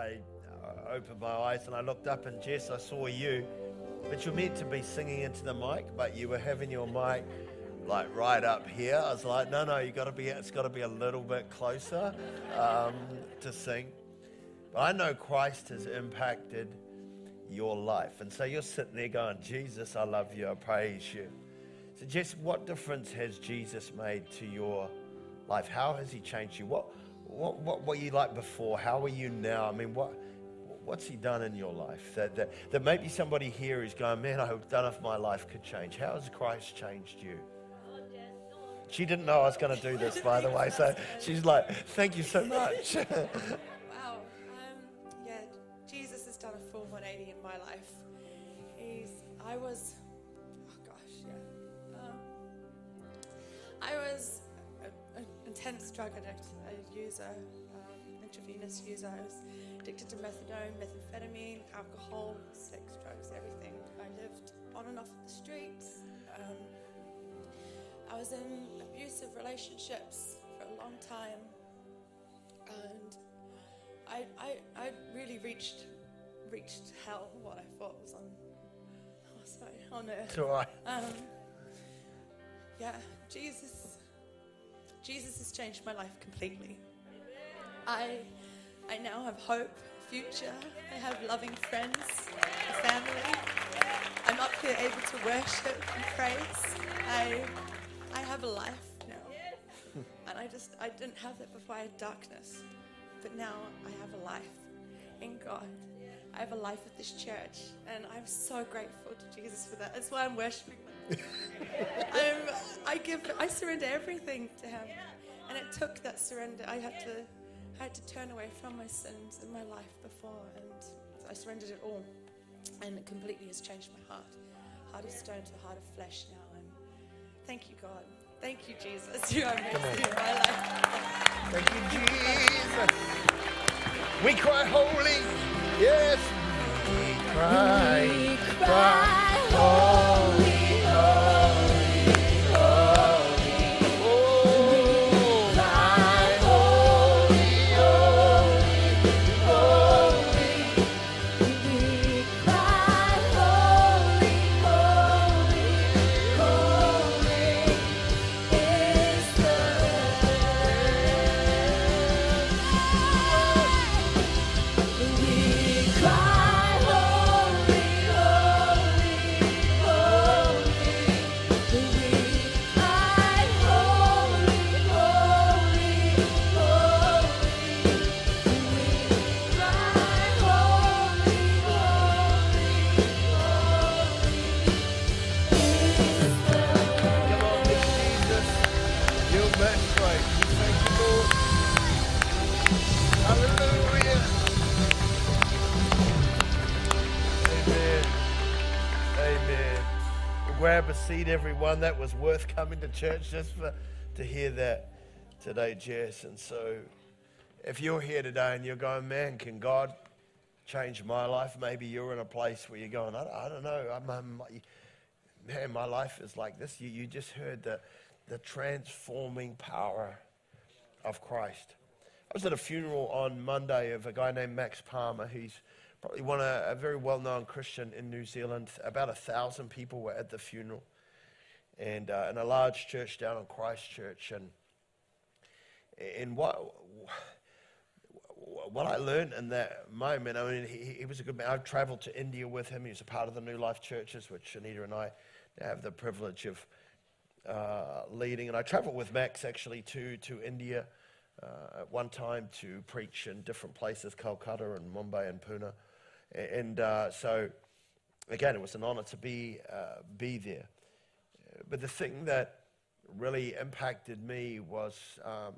I uh, opened my eyes and I looked up, and Jess, I saw you. But you're meant to be singing into the mic, but you were having your mic like right up here. I was like, no, no, you got to be. It's got to be a little bit closer um, to sing. But I know Christ has impacted your life, and so you're sitting there going, Jesus, I love you, I praise you. So, Jess, what difference has Jesus made to your life? How has He changed you? What, what, what were you like before? How are you now? I mean, what, what's He done in your life? That, that, that maybe somebody here is going, man, I don't know if my life could change. How has Christ changed you? She didn't know I was going to do this, by the way. So she's like, thank you so much. wow. Um, yeah, Jesus has done a full 180 in my life. He's, I was, oh gosh, yeah. Um, I was intense drug addict, a user, um, intravenous user. I was addicted to methadone, methamphetamine, alcohol, sex, drugs, everything. I lived on and off the streets. Um, I was in abusive relationships for a long time, and I, I, I really reached reached hell. What I thought was on, oh sorry, on earth. It's all right. Um, yeah, Jesus, Jesus has changed my life completely. I, I now have hope, future. I have loving friends, a family. I'm up here able to worship and praise. I I have a life now. And I just, I didn't have that before. I had darkness. But now I have a life in God. I have a life at this church. And I'm so grateful to Jesus for that. That's why I'm worshiping. I'm, um, I give, I surrender everything to Him. And it took that surrender. I had to, I had to turn away from my sins in my life before. And I surrendered it all. And it completely has changed my heart. Heart of stone to heart of flesh now. And Thank you, God. Thank you, Jesus. You are amazing in my life. Thank you, Jesus. We cry holy. Yes. We cry. We cry holy. Seat, everyone. That was worth coming to church just for, to hear that today, Jess. And so, if you're here today and you're going, man, can God change my life? Maybe you're in a place where you're going, I, I don't know. I'm, I'm, man, my life is like this. You, you just heard the, the transforming power of Christ. I was at a funeral on Monday of a guy named Max Palmer. He's probably one a, a very well-known Christian in New Zealand. About a thousand people were at the funeral and uh, in a large church down in Christchurch. And, and what, what I learned in that moment, I mean, he, he was a good man. I've traveled to India with him. He was a part of the New Life churches, which Anita and I have the privilege of uh, leading. And I traveled with Max actually to, to India uh, at one time to preach in different places, Calcutta and Mumbai and Pune. And uh, so, again, it was an honor to be, uh, be there but the thing that really impacted me was um,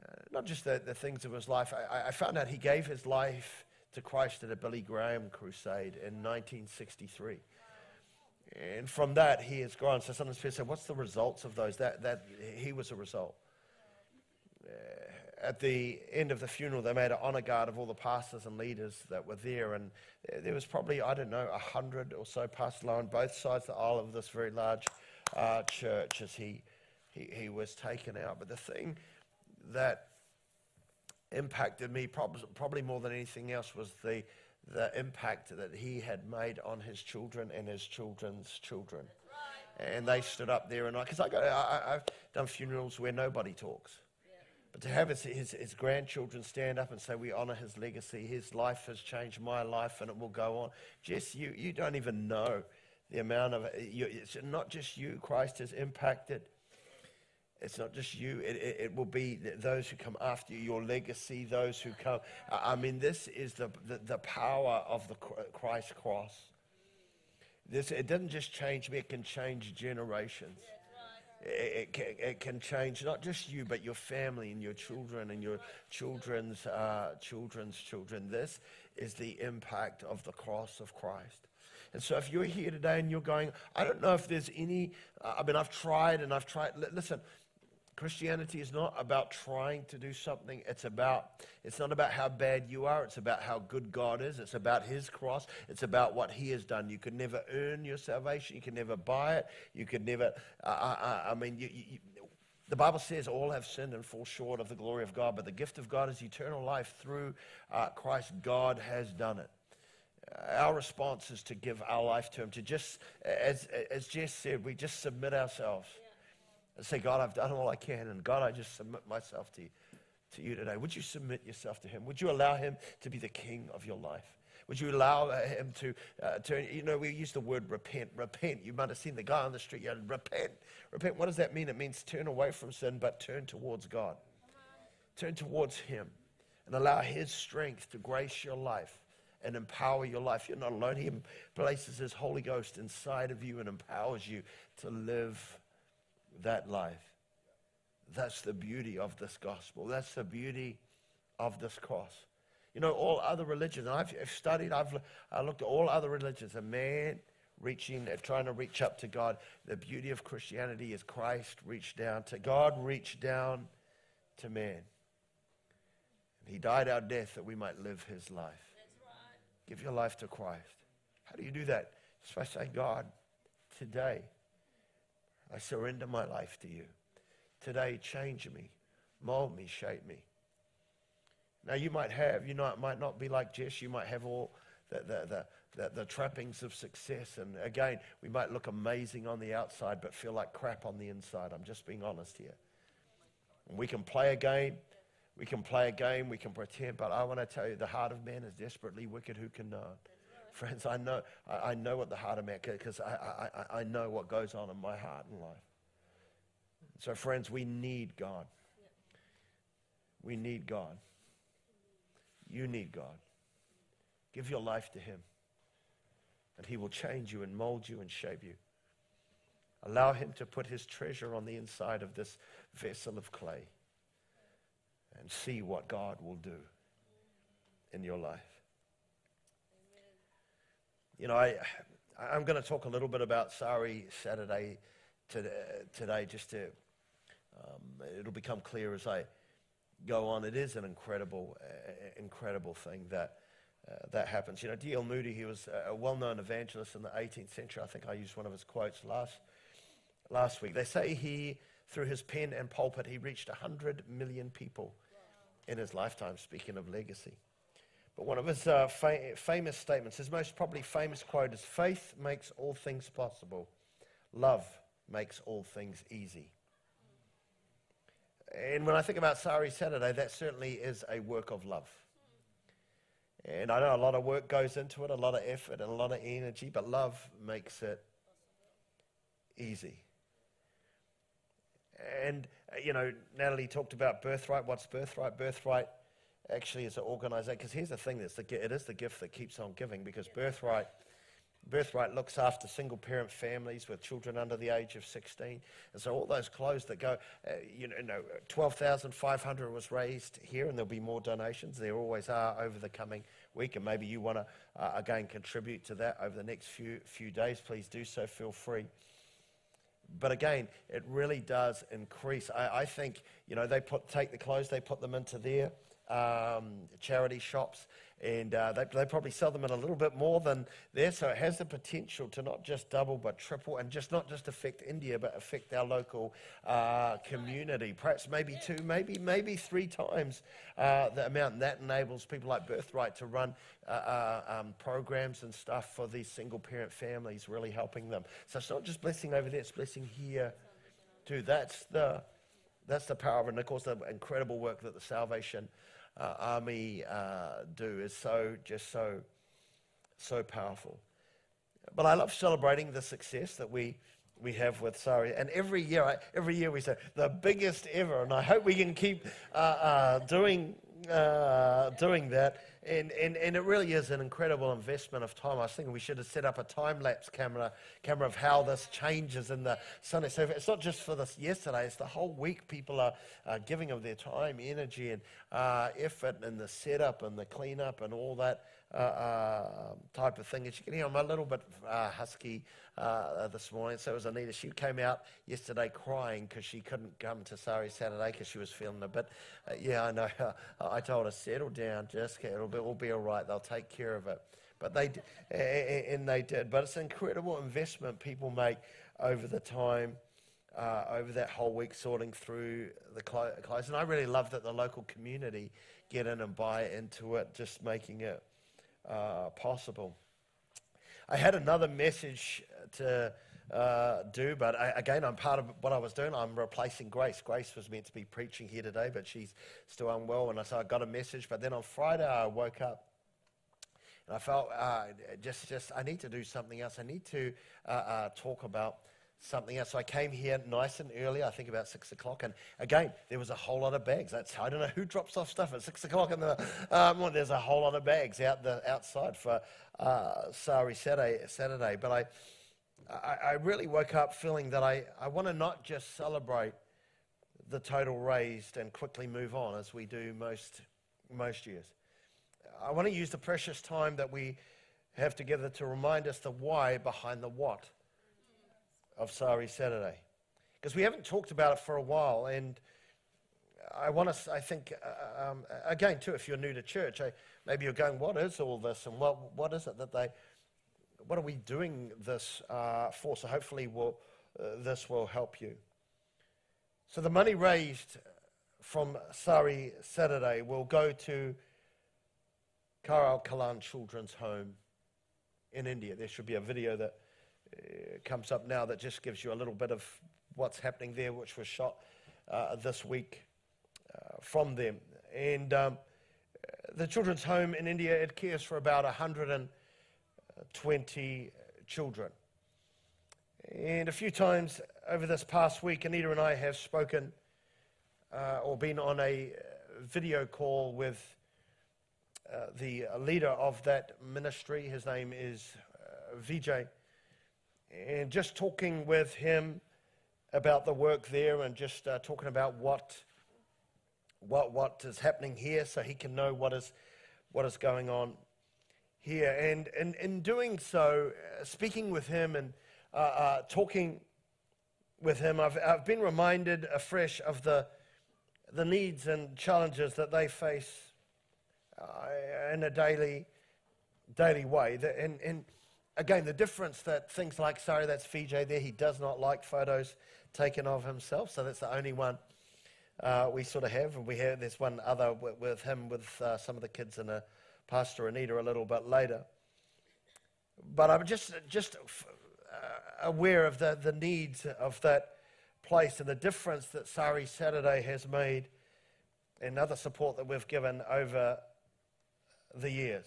uh, not just the, the things of his life. I, I, found out he gave his life to Christ at a Billy Graham crusade in 1963. And from that, he has grown. So sometimes people say, What's the results of those? That, that he was a result. Uh, at the end of the funeral, they made an honor guard of all the pastors and leaders that were there. And there was probably, I don't know, a hundred or so pastors on both sides of the aisle of this very large uh, church as he, he, he was taken out. But the thing that impacted me prob- probably more than anything else was the, the impact that he had made on his children and his children's children. And they stood up there, and I, because I got, I, I've done funerals where nobody talks. But to have his, his, his, grandchildren stand up and say, We honor his legacy, his life has changed my life, and it will go on. Jess, you, you don't even know the amount of it's not just you, Christ has impacted. It's not just you, it, it, it, will be those who come after you, your legacy, those who come. I mean, this is the, the, the power of the Christ cross. This, it doesn't just change me, it can change generations. It, it, it, can change not just you, but your family and your children and your children's uh, children's children. This is the impact of the cross of Christ. And so, if you're here today and you're going, I don't know if there's any, uh, I mean, I've tried and I've tried. Listen, Christianity is not about trying to do something. It's about it's not about how bad you are. It's about how good God is. It's about His cross. It's about what He has done. You can never earn your salvation. You can never buy it. You could never. Uh, I, I, mean, you, you, the Bible says all have sinned and fall short of the glory of God, but the gift of God is eternal life through uh, Christ. God has done it our response is to give our life to Him, to just, as, as Jess said, we just submit ourselves and say, God, I've done all I can, and God, I just submit myself to you, to you today. Would you submit yourself to Him? Would you allow Him to be the King of your life? Would you allow uh, him to uh, turn? You know, we use the word repent. Repent. You might have seen the guy on the street yelling, repent. Repent. What does that mean? It means turn away from sin, but turn towards God. Turn towards Him and allow His strength to grace your life and empower your life. You're not alone. He places His Holy Ghost inside of you and empowers you to live that life. That's the beauty of this gospel. That's the beauty of this cross. You know, all other religions, I've, studied, I've I looked at all other religions, a man reaching, uh, trying to reach up to God. The beauty of Christianity is Christ reached down to God, reached down to man. And he died our death that we might live his life. Give your life to Christ. How do you do that? Just by saying, God, today I surrender my life to you. Today, change me, mold me, shape me. Now, you might have, you know, it might not be like Jess, you might have all the, the, the, the, the trappings of success. And again, we might look amazing on the outside, but feel like crap on the inside. I'm just being honest here. And we can play a game, we can play a game, we can pretend, but I want to tell you the heart of man is desperately wicked. Who can know it? Friends, I know, I, I know what the heart of man, is because I, I, I know what goes on in my heart and life. So, friends, we need God. We need God. You need God. Give your life to Him, and He will change you and mold you and shape you. Allow Him to put His treasure on the inside of this vessel of clay and see what God will do in your life. You know, I, I'm going to talk a little bit about Sari Saturday today, just to, um, it'll become clear as I go on. It is an incredible, uh, incredible thing that. Uh, that happens. You know, D.L. Moody, he was a well-known evangelist in the 18th century. I think I used one of his quotes last, last week. They say he, through his pen and pulpit, he reached 100 million people in his lifetime, speaking of legacy. But one of his uh, fa- famous statements, his most probably famous quote is Faith makes all things possible, love makes all things easy. And when I think about Sari Saturday, that certainly is a work of love. And I know a lot of work goes into it, a lot of effort and a lot of energy, but love makes it easy. And, uh, you know, Natalie talked about birthright. What's birthright? Birthright actually is an organization. Because here's the thing: that's the, it is the gift that keeps on giving. Because birthright, birthright looks after single-parent families with children under the age of 16, and so all those clothes that go, uh, you know, 12,500 was raised here, and there'll be more donations. There always are over the coming week, and maybe you want to uh, again contribute to that over the next few few days. Please do so. Feel free but again, it really does increase. I, I, think, you know, they put, take the clothes, they put them into there um, charity shops, and uh, they, they probably sell them at a little bit more than there. So it has the potential to not just double but triple, and just not just affect India, but affect our local uh, community. Perhaps maybe two, maybe maybe three times uh, the amount. And that enables people like Birthright to run uh, uh, um, programs and stuff for these single parent families, really helping them. So it's not just blessing over there; it's blessing here too. That's the that's the power of it. And of course, the incredible work that the Salvation uh, Army uh, do is so, just so, so powerful. But I love celebrating the success that we, we have with Sari. And every year, every year we say, the biggest ever. And I hope we can keep uh, uh doing, uh, doing that. And, and, and it really is an incredible investment of time. I was thinking we should have set up a time lapse camera, camera of how this changes in the Sunday. So it's not just for this yesterday, it's the whole week people are giving of their time, energy, and uh, effort, and the setup and the cleanup and all that type of thing. As you can hear, I'm a little bit uh, husky uh, this morning. So it was Anita. She came out yesterday crying because she couldn't come to Sari Saturday because she was feeling a bit. Uh, yeah, I know. I told her, settle down, Jessica. It'll be, it'll be all right. They'll take care of it. But they and they did. But it's an incredible investment people make over the time. Uh, over that whole week sorting through the clothes. And I really love that the local community get in and buy into it, just making it uh, possible. I had another message to uh, do, but I, again, I'm part of what I was doing. I'm replacing Grace. Grace was meant to be preaching here today, but she's still unwell, and I so I got a message. But then on Friday, I woke up and I felt uh, just, just I need to do something else. I need to uh, uh, talk about something else. So I came here nice and early, I think about six o'clock. And again, there was a whole lot of bags. That's, I don't know who drops off stuff at six o'clock in the um, morning. There's a whole lot of bags out the outside for uh, Sari Saturday, Saturday. But I, I, I really woke up feeling that I, I want to not just celebrate the total raised and quickly move on as we do most, most years. I want to use the precious time that we have together to remind us the why behind the what of Sari Saturday. Because we haven't talked about it for a while, and I want to, I think, uh, um, again, too, if you're new to church, I, maybe you're going, what is all this, and what, what is it that they, what are we doing this uh, for? So hopefully we'll, uh, this will help you. So the money raised from Sari Saturday will go to Kar Kalan Children's Home in India. There should be a video that uh, comes up now that just gives you a little bit of what's happening there, which was shot uh, this week uh, from them. And um, the children's home in India, it cares for about 120 children. And a few times over this past week, Anita and I have spoken uh, or been on a video call with uh, the leader of that ministry. His name is uh, Vijay and just talking with him about the work there and just uh, talking about what, what, what is happening here so he can know what is, what is going on here. And in, in doing so, uh, speaking with him and uh, uh, talking with him, I've, I've been reminded afresh of the, the needs and challenges that they face uh, in a daily, daily way. And, and again, the difference that things like, sorry, that's Vijay there, he does not like photos taken of himself, so that's the only one uh, we sort of have. And we have, there's one other with, him, with uh, some of the kids and a Pastor Anita a little bit later. But I'm just, just uh, aware of the, the needs of that place and the difference that Sari Saturday has made and other support that we've given over the years.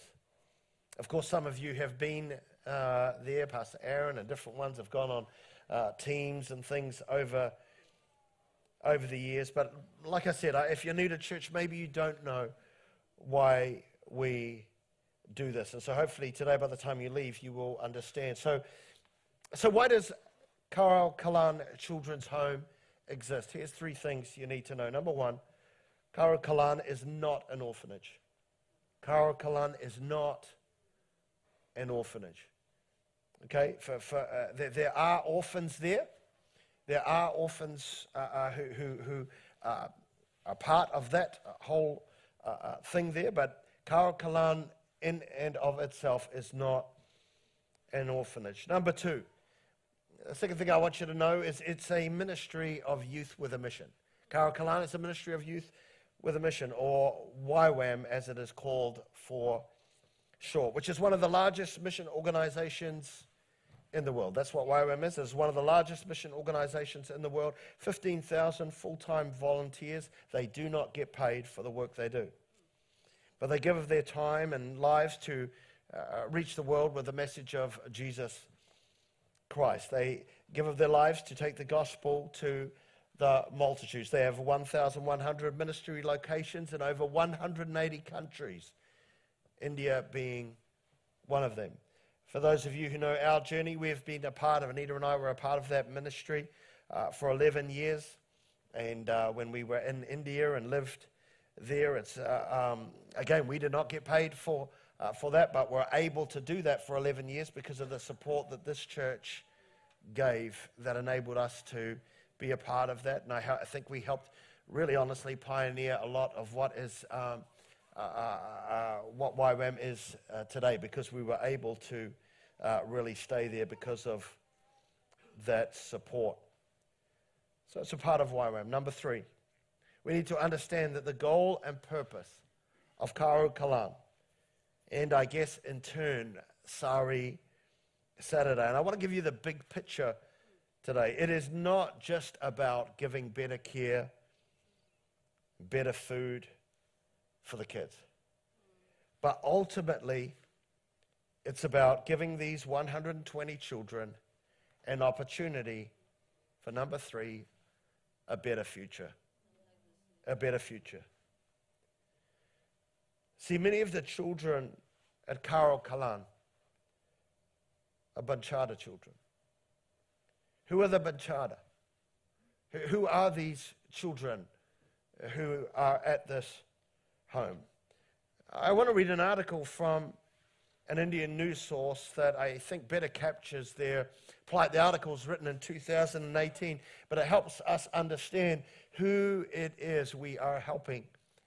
Of course, some of you have been uh, there. Pastor Aaron and different ones have gone on uh, teams and things over over the years. But like I said, if you're new to church, maybe you don't know why we do this. And so hopefully today, by the time you leave, you will understand. So, so why does Kar Kalan Children's Home exist? Here's three things you need to know. Number one, Kar Kalan is not an orphanage. Kar Kalan is not an orphanage. Okay, for, for, uh, there, there, are orphans there. There are orphans uh, uh, who, who, who uh, are part of that whole uh, thing there, but Karo Kalan in and of itself is not an orphanage. Number two, the second thing I want you to know is it's a ministry of youth with a mission. Karo Kalan is a ministry of youth with a mission, or YWAM as it is called for short, which is one of the largest mission organizations in the world. That's what YWAM is. It's one of the largest mission organizations in the world. 15,000 full time volunteers. They do not get paid for the work they do. But they give of their time and lives to uh, reach the world with the message of Jesus Christ. They give of their lives to take the gospel to the multitudes. They have 1,100 ministry locations in over 180 countries, India being one of them. For those of you who know our journey, we've been a part of, Anita and I were a part of that ministry uh, for 11 years. And uh, when we were in India and lived there, it's, uh, um, again, we did not get paid for, uh, for that, but we're able to do that for 11 years because of the support that this church gave that enabled us to be a part of that. And I, I think we helped really honestly pioneer a lot of what is um, uh, uh, uh what YWAM is uh, today because we were able to uh, really stay there because of that support. So it's a part of YWAM. Number three, we need to understand that the goal and purpose of Karo Kalan, and I guess in turn, Sari Saturday, and I want to give you the big picture today. It is not just about giving better care, better food for the kids, but ultimately, it's about giving these 120 children an opportunity for number three, a better future. A better future. See, many of the children at Karo Kalan are Banchada children. Who are the Banchada? Who are these children who are at this home? I want to read an article from an Indian news source that I think better captures their plight. The article was written in 2018, but it helps us understand who it is we are helping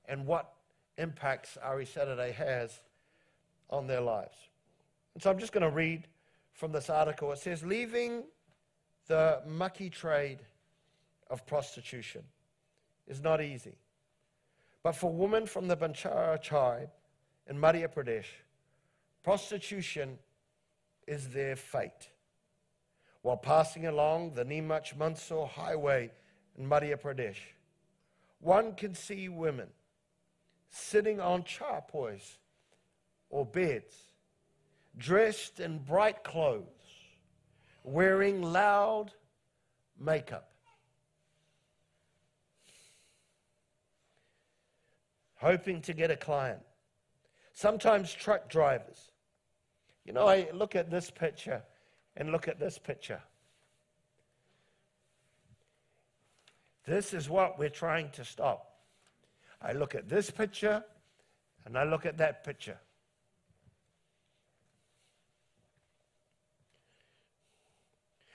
and what impacts Sari Saturday has on their lives. And so I'm just going to read from this article. It says, Leaving the mucky trade of prostitution is not easy. But for women from the Banchara tribe in Madhya Pradesh, Prostitution is their fate. While passing along the Neemuch Mandsaur highway in Madhya Pradesh, one can see women sitting on charpoys or beds, dressed in bright clothes, wearing loud makeup. Hoping to get a client. Sometimes truck drivers you know, I look at this picture and look at this picture. This is what we're trying to stop. I look at this picture and I look at that picture.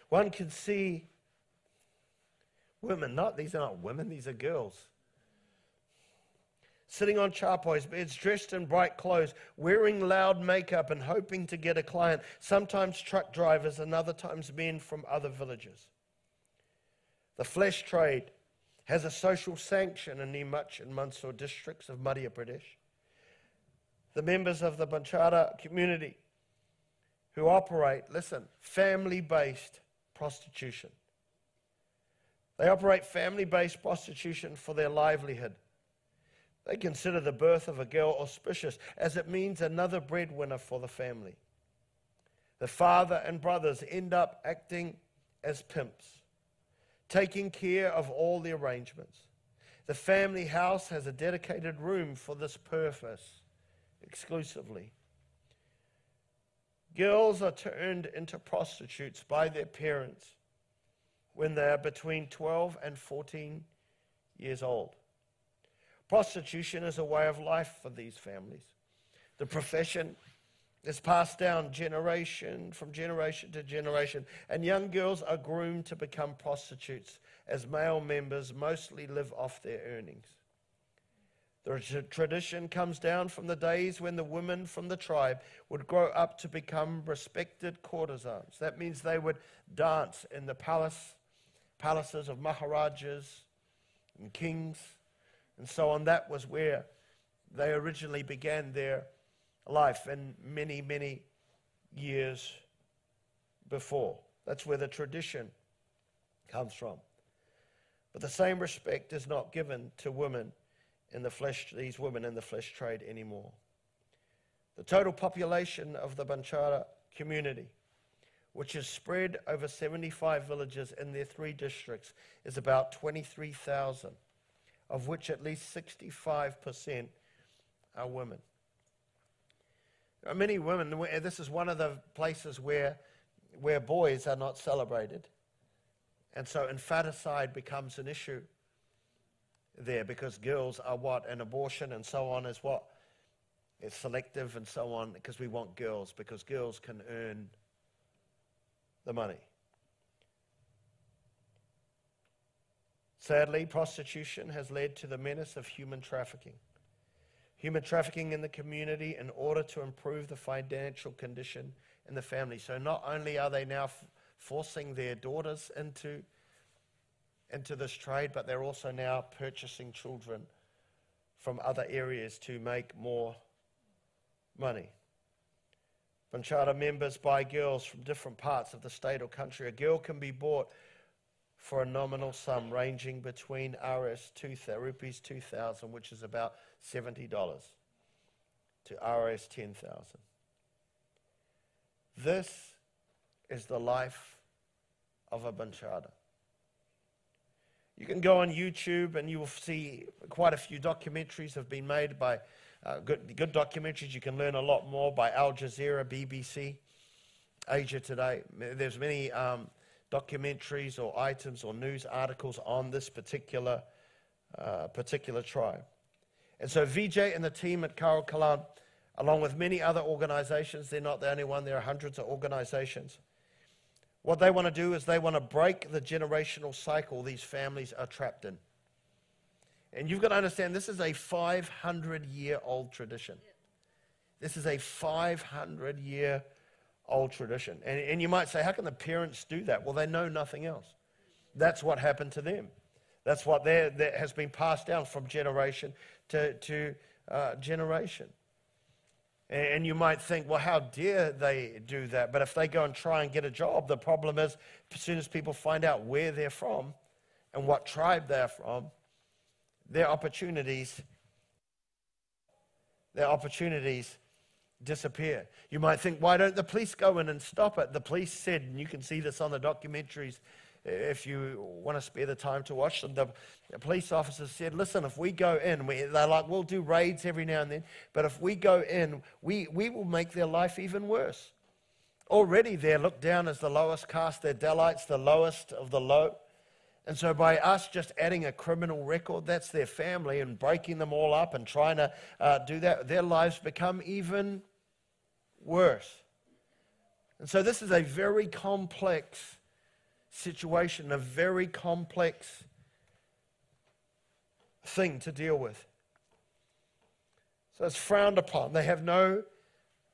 One can see women, not these are not women, these are girls sitting on charpoys beds, dressed in bright clothes, wearing loud makeup and hoping to get a client, sometimes truck drivers and other times men from other villages. The flesh trade has a social sanction in Neemuch and Mandsaur districts of Madhya Pradesh. The members of the Banchada community who operate, listen, family based prostitution. They operate family based prostitution for their livelihood. They consider the birth of a girl auspicious, as it means another breadwinner for the family. The father and brothers end up acting as pimps, taking care of all the arrangements. The family house has a dedicated room for this purpose exclusively. Girls are turned into prostitutes by their parents when they are between 12 and 14 years old. Prostitution is a way of life for these families. The profession is passed down generation from generation to generation, and young girls are groomed to become prostitutes as male members mostly live off their earnings. The tradition comes down from the days when the women from the tribe would grow up to become respected courtesans. That means they would dance in the palace, palaces of maharajas and kings and so on. That was where they originally began their life and many, many years before. That's where the tradition comes from. But the same respect is not given to women in the flesh, these women in the flesh trade anymore. The total population of the Banchara community, which is spread over 75 villages in their three districts, is about 23,000, of which at least 65% are women. There are many women, this is one of the places where, where boys are not celebrated. And so infanticide becomes an issue there because girls are what? An abortion and so on is what? It's selective and so on because we want girls because girls can earn the money. Sadly, prostitution has led to the menace of human trafficking. Human trafficking in the community in order to improve the financial condition in the family. So, not only are they now f- forcing their daughters into into this trade, but they're also now purchasing children from other areas to make more money. Banchara members buy girls from different parts of the state or country. A girl can be bought for a nominal sum ranging between RS 2000, rupees 2000, which is about $70, to RS 10,000. This is the life of a Banchara. You can go on YouTube and you will see quite a few documentaries have been made by uh, good, good documentaries. You can learn a lot more by Al Jazeera, BBC, Asia Today. There's many um, documentaries or items or news articles on this particular, uh, particular tribe. And so Vijay and the team at Karo Kalan, along with many other organizations, they're not the only one, there are hundreds of organizations what they want to do is they want to break the generational cycle these families are trapped in. And you've got to understand this is a 500 year old tradition. This is a 500 year old tradition. And, and you might say, how can the parents do that? Well, they know nothing else. That's what happened to them. That's what that has been passed down from generation to, to uh, generation. And you might think, well, how dare they do that? But if they go and try and get a job, the problem is as soon as people find out where they're from and what tribe they're from, their opportunities, their opportunities disappear. You might think, why don't the police go in and stop it? The police said, and you can see this on the documentaries if you want to spare the time to watch them, the police officers said, listen, if we go in, we, they're like, we'll do raids every now and then, but if we go in, we, we will make their life even worse. Already they're looked down as the lowest caste, they're Dalits, the lowest of the low. And so, by us just adding a criminal record, that's their family, and breaking them all up and trying to uh, do that, their lives become even worse. And so, this is a very complex situation, a very complex thing to deal with. So it's frowned upon. They have no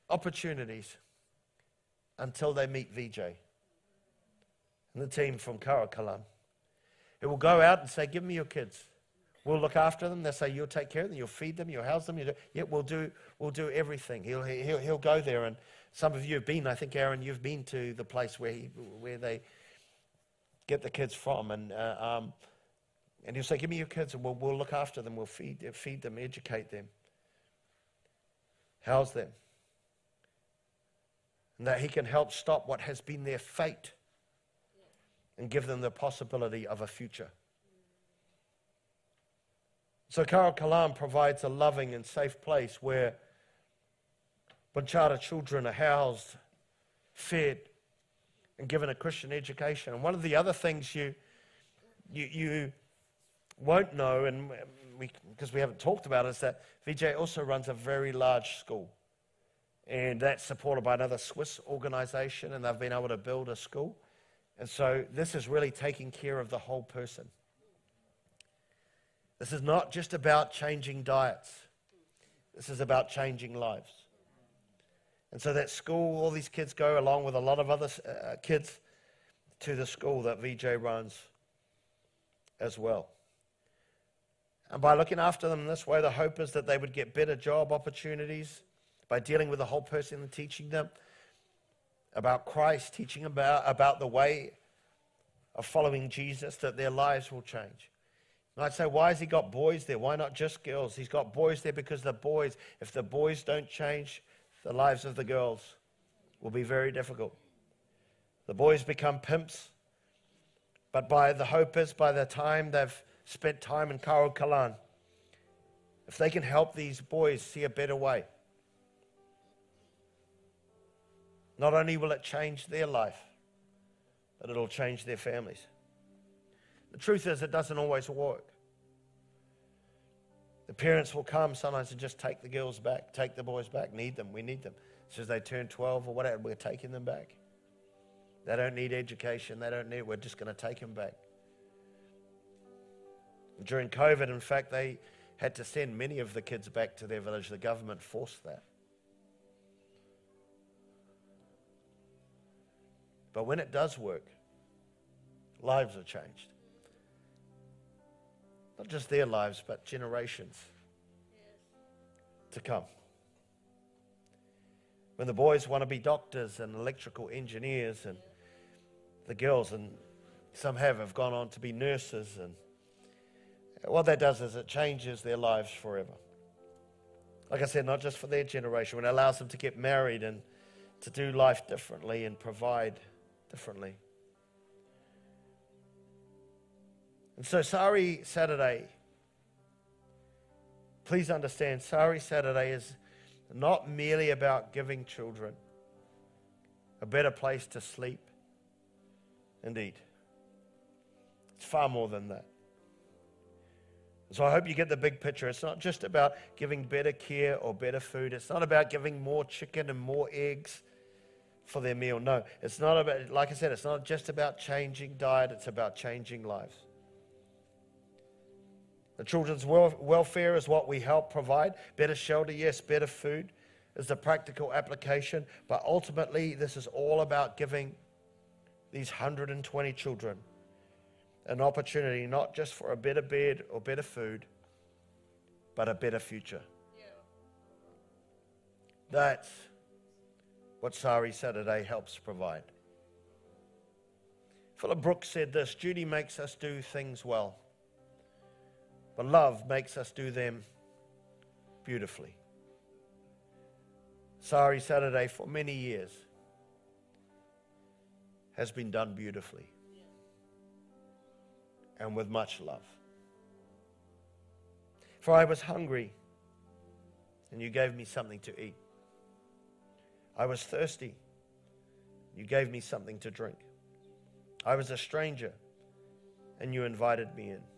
opportunities until they meet Vijay and the team from Karo Kalan. It will go out and say, Give me your kids. We'll look after them. They'll say, You'll take care of them. You'll feed them. You'll house them. You'll do, yeah, we'll do, we'll do everything. He'll, he'll, he'll go there. And some of you have been, I think, Aaron, you've been to the place where, he, where they get the kids from. And, uh, um, and he'll say, Give me your kids and we'll, we'll look after them. We'll feed, feed them, educate them, house them. And that he can help stop what has been their fate and give them the possibility of a future. So Kalam provides a loving and safe place where Banchara children are housed, fed, and given a Christian education. And one of the other things you, you, you won't know, and because we, we haven't talked about it, is that Vijay also runs a very large school. And that's supported by another Swiss organization, and they've been able to build a school. And so this is really taking care of the whole person. This is not just about changing diets, this is about changing lives. And so that school, all these kids go along with a lot of other uh, kids to the school that Vijay runs as well. And by looking after them in this way, the hope is that they would get better job opportunities by dealing with the whole person and teaching them about Christ, teaching about, about the way of following Jesus, that their lives will change. And I'd say, why has he got boys there? Why not just girls? He's got boys there because the boys, if the boys don't change, the lives of the girls will be very difficult. The boys become pimps, but by the hope is by the time they've spent time in Karo Kalan, if they can help these boys see a better way, not only will it change their life, but it'll change their families. The truth is, it doesn't always work. The parents will come sometimes and just take the girls back, take the boys back, need them, we need them. So as they turn 12 or whatever, we're taking them back. They don't need education, they don't need, we're just going to take them back. During COVID, in fact, they had to send many of the kids back to their village. The government forced that. But when it does work, lives are changed. Not just their lives, but generations to come. When the boys want to be doctors and electrical engineers, and the girls, and some have, have gone on to be nurses. And what that does is it changes their lives forever. Like I said, not just for their generation, when it allows them to get married and to do life differently and provide differently. And so, Sari Saturday, please understand, Sari Saturday is not merely about giving children a better place to sleep and eat. It's far more than that. So I hope you get the big picture. It's not just about giving better care or better food. It's not about giving more chicken and more eggs for their meal. No, it's not about, like I said, it's not just about changing diet, it's about changing lives. The children's welfare is what we help provide. Better shelter, yes, better food is the practical application. But ultimately, this is all about giving these 120 children an opportunity not just for a better bed or better food, but a better future. Yeah. That's what Sari Saturday helps provide. Philip Brooks said this duty makes us do things well. But love makes us do them beautifully. Sari Saturday, for many years, has been done beautifully and with much love. For I was hungry, and you gave me something to eat. I was thirsty, you gave me something to drink. I was a stranger, and you invited me in.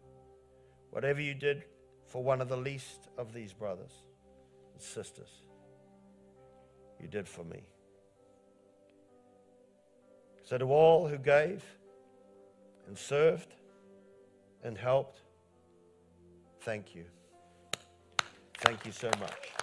Whatever you did for one of the least of these brothers and sisters, you did for me. So, to all who gave and served and helped, thank you. Thank you so much.